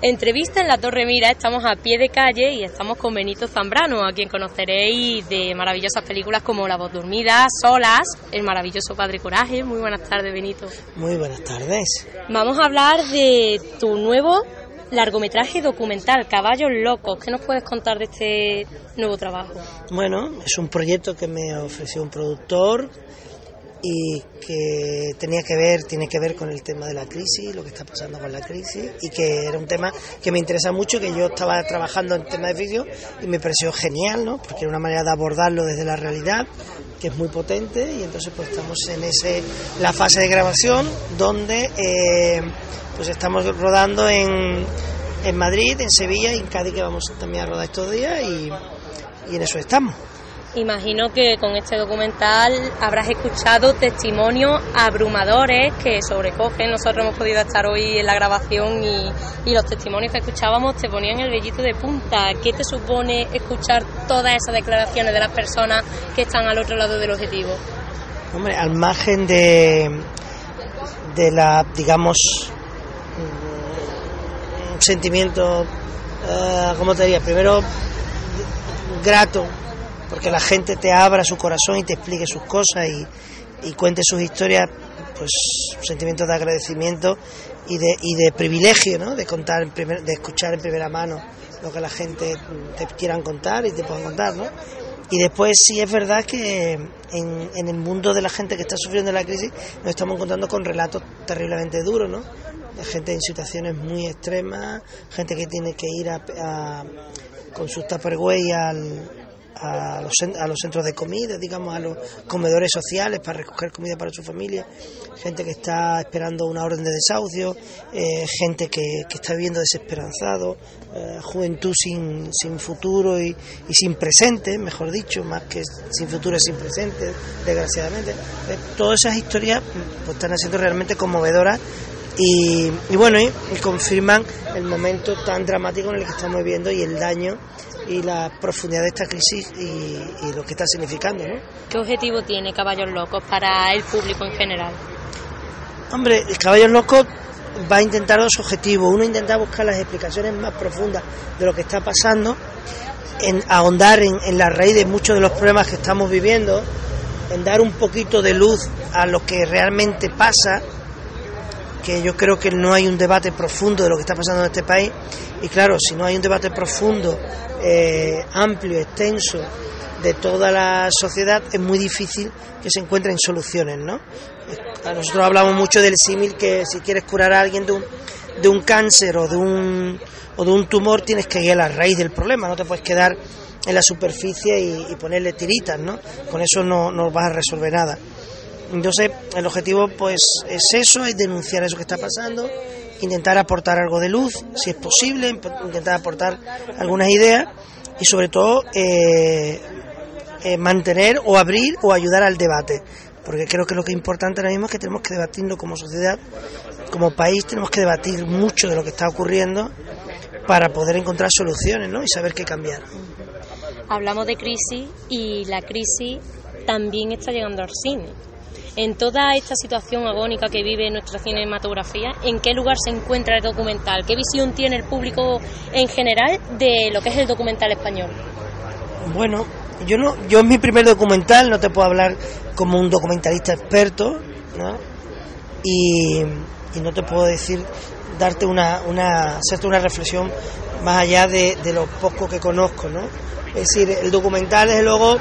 Entrevista en la Torre Mira, estamos a pie de calle y estamos con Benito Zambrano, a quien conoceréis de maravillosas películas como La voz dormida, Solas, El maravilloso Padre Coraje. Muy buenas tardes, Benito. Muy buenas tardes. Vamos a hablar de tu nuevo largometraje documental, Caballos Locos. ¿Qué nos puedes contar de este nuevo trabajo? Bueno, es un proyecto que me ofreció un productor y que tenía que ver, tiene que ver con el tema de la crisis, lo que está pasando con la crisis, y que era un tema que me interesa mucho, que yo estaba trabajando en tema de ficción y me pareció genial, ¿no? Porque era una manera de abordarlo desde la realidad, que es muy potente, y entonces pues estamos en ese la fase de grabación donde eh, pues estamos rodando en, en Madrid, en Sevilla y en Cádiz que vamos también a rodar estos días y en eso estamos. Imagino que con este documental habrás escuchado testimonios abrumadores que sobrecogen. Nosotros hemos podido estar hoy en la grabación y, y, los testimonios que escuchábamos te ponían el vellito de punta. ¿Qué te supone escuchar todas esas declaraciones de las personas que están al otro lado del objetivo? Hombre, al margen de, la, digamos, un sentimiento, uh, ¿cómo te diría? Primero, grato porque la gente te abra su corazón y te explique sus cosas y, y cuente sus historias, pues sentimientos de agradecimiento y de, y de privilegio, ¿no? De contar, en primer, de escuchar en primera mano lo que la gente te quieran contar y te puedan contar, ¿no? Y después sí es verdad que en, en, el mundo de la gente que está sufriendo la crisis nos estamos encontrando con relatos terriblemente duros, ¿no? De gente en situaciones muy extremas, gente que tiene que ir a, a con sus tupperware al, a los, a los, centros de comida, digamos, a los comedores sociales para recoger comida para su familia, gente que está esperando una orden de desahucio, eh, gente que, está viviendo desesperanzado, eh, juventud sin, futuro y, sin presente, mejor dicho, más que sin futuro y sin presente, desgraciadamente. Eh, todas esas historias pues, están siendo realmente conmovedoras y, y bueno, y, y confirman el momento tan dramático en el que estamos viviendo y el daño y la profundidad de esta crisis y, y, lo que está significando. ¿no? ¿Qué objetivo tiene Caballos Locos para el público en general? Hombre, Caballos Locos va a intentar dos objetivos. Uno, intentar buscar las explicaciones más profundas de lo que está pasando, en ahondar en, en la raíz de muchos de los problemas que estamos viviendo, en dar un poquito de luz a lo que realmente pasa que yo creo que no hay un debate profundo de lo que está pasando en este país y claro, si no hay un debate profundo, eh, amplio, extenso de toda la sociedad, es muy difícil que se encuentren soluciones, ¿no? Nosotros hablamos mucho del símil que si quieres curar a alguien de un, de un cáncer o de un, o de un tumor tienes que ir a la raíz del problema, no te puedes quedar en la superficie y, y ponerle tiritas, ¿no? Con eso no, no vas a resolver nada. Entonces, el objetivo pues es eso, es denunciar eso que está pasando, intentar aportar algo de luz, si es posible, intentar aportar algunas ideas y sobre todo eh, eh, mantener o abrir o ayudar al debate. Porque creo que lo que es importante ahora mismo es que tenemos que debatirlo como sociedad, como país, tenemos que debatir mucho de lo que está ocurriendo para poder encontrar soluciones ¿no? y saber qué cambiar. Hablamos de crisis y la crisis también está llegando al cine en toda esta situación agónica que vive nuestra cinematografía, ¿en qué lugar se encuentra el documental? ¿Qué visión tiene el público en general de lo que es el documental español? Bueno, yo no, yo es mi primer documental, no te puedo hablar como un documentalista experto, ¿no? Y, no te puedo decir, darte una, una, hacerte una reflexión más allá de, de lo poco que conozco, ¿no? Es decir, el documental, desde luego,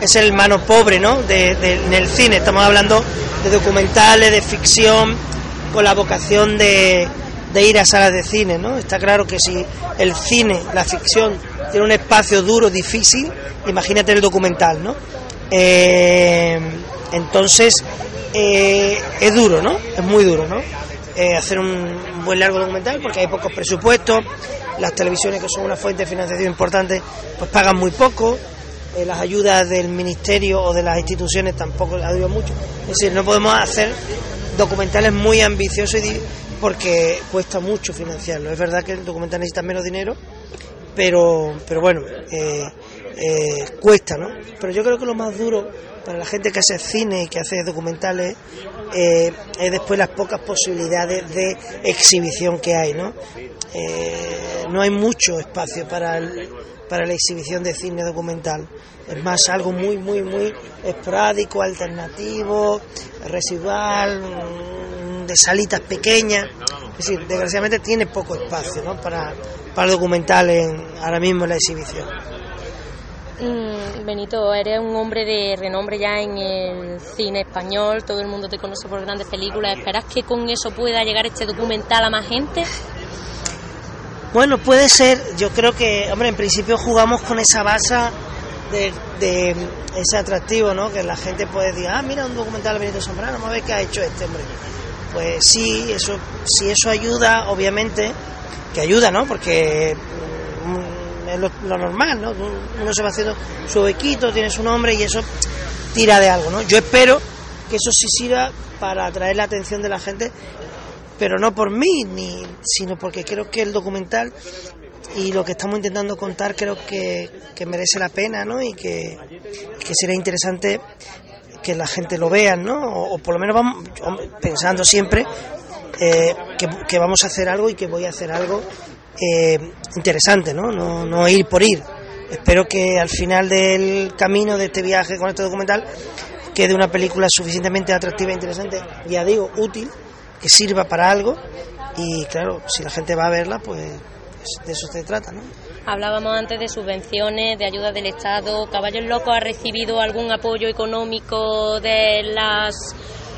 es el mano pobre ¿no? De, en el cine. Estamos hablando de documentales, de ficción, con la vocación de, de, ir a salas de cine. ¿no? Está claro que si el cine, la ficción, tiene un espacio duro, difícil, imagínate el documental. ¿no? Eh, entonces, eh, es duro, ¿no? Es muy duro, ¿no? eh, hacer un buen largo documental porque hay pocos presupuestos, las televisiones que son una fuente de financiación importante pues pagan muy poco, eh, las ayudas del ministerio o de las instituciones tampoco ayudan mucho, es decir, no podemos hacer documentales muy ambiciosos porque cuesta mucho financiarlo, es verdad que el documental necesita menos dinero, pero, pero bueno, eh, cuesta, ¿no? Pero yo creo que lo más duro para la gente que hace cine y que hace documentales eh, es después las pocas posibilidades de exhibición que hay, ¿no? Eh, no hay mucho espacio para, para la exhibición de cine documental. Es más algo muy, muy, muy esporádico, alternativo, residual, mm, de salitas pequeñas. Es decir, desgraciadamente tiene poco espacio ¿no? para, para documental en, ahora mismo en la exhibición. Mm, Benito, eres un hombre de renombre ya en el cine español, todo el mundo te conoce por grandes películas. ¿Esperas que con eso pueda llegar este documental a más gente? Bueno, puede ser. Yo creo que, hombre, en principio jugamos con esa base de, ese atractivo, ¿no? Que la gente puede decir, ah, mira un documental de Benito Zambrano, vamos a ver qué ha hecho este hombre. Pues sí, eso, si eso ayuda, obviamente, que ayuda, ¿no? Porque lo, normal, ¿no? Uno se va haciendo su bequito, tiene su nombre y eso tira de algo, ¿no? Yo espero que eso sí sirva para atraer la atención de la gente, pero no por mí, ni, sino porque creo que el documental y lo que estamos intentando contar creo que, merece la pena, ¿no? Y que, que sería interesante que la gente lo vea, ¿no? O, por lo menos vamos pensando siempre eh, que, que, vamos a hacer algo y que voy a hacer algo eh, interesante, ¿no? ¿no? No ir por ir. Espero que al final del camino de este viaje con este documental quede una película suficientemente atractiva e interesante, ya digo, útil, que sirva para algo y claro, si la gente va a verla, pues de eso se trata, ¿no? Hablábamos antes de subvenciones, de ayuda del Estado. ¿Caballos Locos ha recibido algún apoyo económico de las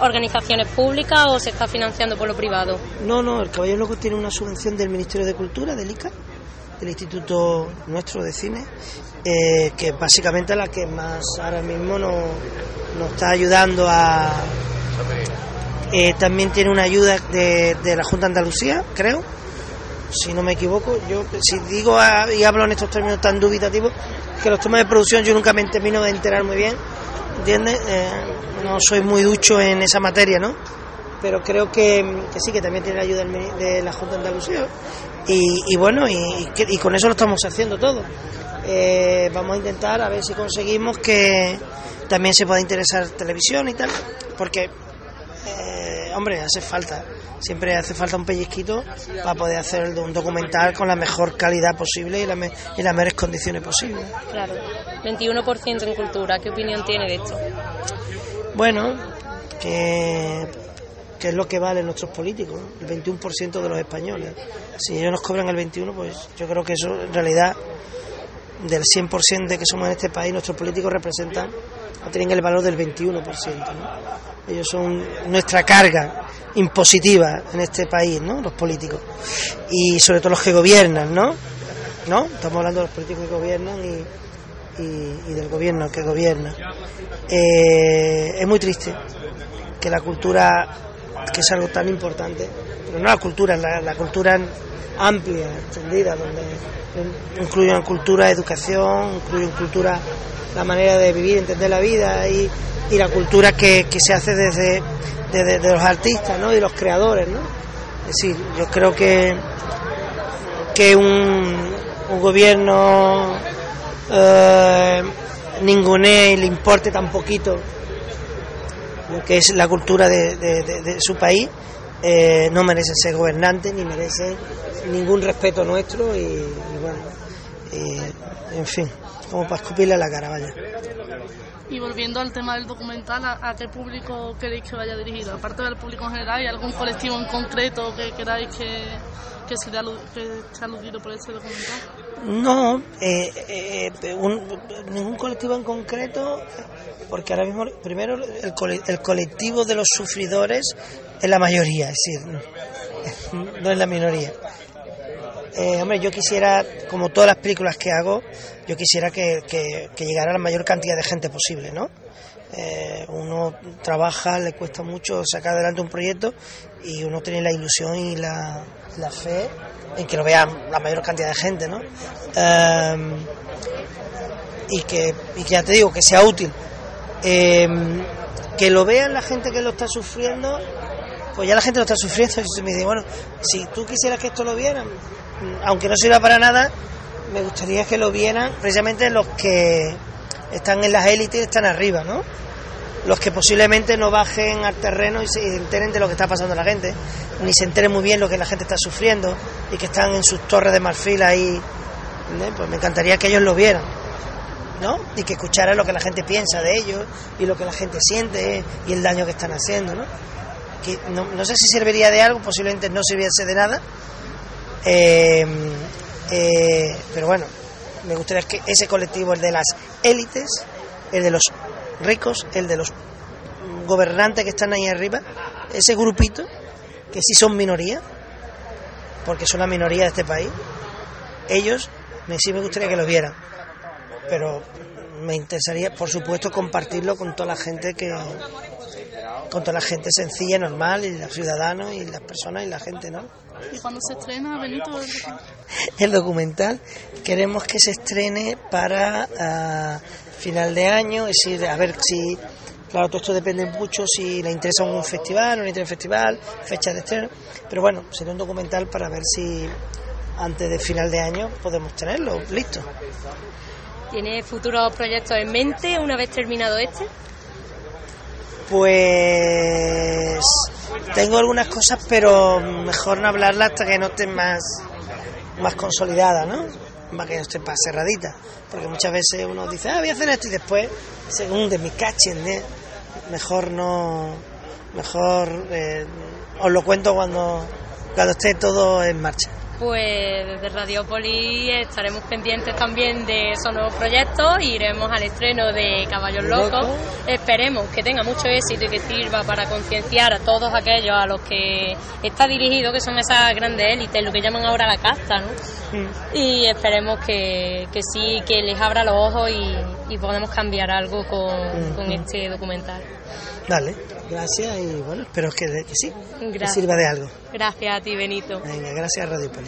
organizaciones públicas o se está financiando por lo privado? No, no, el Caballo Loco tiene una subvención del Ministerio de Cultura, del ICA, del Instituto Nuestro de Cine, eh, que básicamente es la que más ahora mismo nos, está ayudando a... Eh, también tiene una ayuda de, de la Junta de Andalucía, creo, si no me equivoco. Yo, si digo y hablo en estos términos tan dubitativos, que los temas de producción yo nunca me termino de enterar muy bien, ¿entiendes? Eh, no soy muy ducho en esa materia, ¿no? Pero creo que, sí, que también tiene la ayuda de la Junta de Andalucía. Y, bueno, y, con eso lo estamos haciendo todo. Eh, vamos a intentar a ver si conseguimos que también se pueda interesar televisión y tal, porque, eh, hombre, hace falta siempre hace falta un pellizquito para poder hacer un documental con la mejor calidad posible y, la y las mejores condiciones posibles. Claro, 21% en cultura, ¿qué opinión tiene de esto? Bueno, que, es lo que valen nuestros políticos, el 21% de los españoles. Si ellos nos cobran el 21%, pues yo creo que eso en realidad del 100% de que somos en este país, nuestros políticos representan o tienen el valor del 21%. Ellos son nuestra carga impositiva en este país, ¿no? Los políticos. Y sobre todo los que gobiernan, ¿no? ¿No? Estamos hablando de los políticos que gobiernan y, y, del gobierno que gobierna. Eh, es muy triste que la cultura, que es algo tan importante, pero no la cultura, la, cultura amplia, extendida, donde incluyen cultura, educación, incluyen cultura, la manera de vivir, entender la vida y, y la cultura que, se hace desde, desde, los artistas ¿no? y los creadores. ¿no? Es decir, yo creo que, que un, un gobierno eh, y le importe tan poquito que es la cultura de, su país, eh, no merece ser gobernante ni merece ningún respeto nuestro y, bueno, en fin, como para escupirle a la cara, vaya. Y volviendo al tema del documental, ¿a, qué público queréis que vaya dirigido? Aparte del público en general, ¿hay algún colectivo en concreto que queráis que, que, se que aludido por este documental? No, eh, eh, ningún colectivo en concreto, porque ahora mismo, primero, el, el colectivo de los sufridores es la mayoría, es decir, no es la minoría. Eh, hombre, yo quisiera, como todas las películas que hago, yo quisiera que, llegara la mayor cantidad de gente posible, ¿no? Eh, uno trabaja, le cuesta mucho sacar adelante un proyecto y uno tiene la ilusión y la, la fe en que lo vean la mayor cantidad de gente, ¿no? Eh, y, que, y que ya te digo, que sea útil. Eh, que lo vean la gente que lo está sufriendo, pues ya la gente lo está sufriendo. Y me dice, bueno, si tú quisieras que esto lo vieran, aunque no sirva para nada, me gustaría que lo vieran precisamente los que están en las élites, están arriba, ¿no? Los que posiblemente no bajen al terreno y se enteren de lo que está pasando la gente, ni se enteren muy bien lo que la gente está sufriendo y que están en sus torres de marfil ahí. Pues me encantaría que ellos lo vieran. ¿no? Y que escucharan lo que la gente piensa de ellos y lo que la gente siente y el daño que están haciendo, ¿no? Que no, no sé si serviría de algo, posiblemente no sirviese de nada, eh, eh, pero bueno, me gustaría que ese colectivo, el de las élites, el de los ricos, el de los gobernantes que están ahí arriba, ese grupito, que sí son minoría, porque son la minoría de este país, ellos me, sí me gustaría que lo vieran pero me interesaría, por supuesto, compartirlo con toda la gente que con toda la gente sencilla, normal, y los ciudadanos y las personas y la gente, ¿no? ¿Y cuándo se estrena, Benito? El documental queremos que se estrene para uh, final de año, es decir, a ver si, claro, todo esto depende mucho si le interesa un festival, no le interesa un festival, fecha de estreno, pero bueno, sería un documental para ver si antes de final de año podemos tenerlo listo. ¿Tiene futuros proyectos en mente una vez terminado este? Pues tengo algunas cosas, pero mejor no hablarlas hasta que no estén más, más consolidada, ¿no? Más que no esté más cerradita. Porque muchas veces uno dice, ah, voy a hacer esto y después se hunde mi cachen, ¿eh? Mejor no, mejor eh, os lo cuento cuando, cuando esté todo en marcha pues desde Radiópolis estaremos pendientes también de esos nuevos proyectos, iremos al estreno de Caballos Locos, esperemos que tenga mucho éxito y que sirva para concienciar a todos aquellos a los que está dirigido, que son esas grandes élites, lo que llaman ahora la casta, ¿no? Mm. Y esperemos que, que, sí, que les abra los ojos y, y podamos cambiar algo con, mm. con este documental. Dale, gracias y bueno, espero que, que sí, que sirva de algo. Gracias a ti, Benito. Venga, gracias Radio Poli.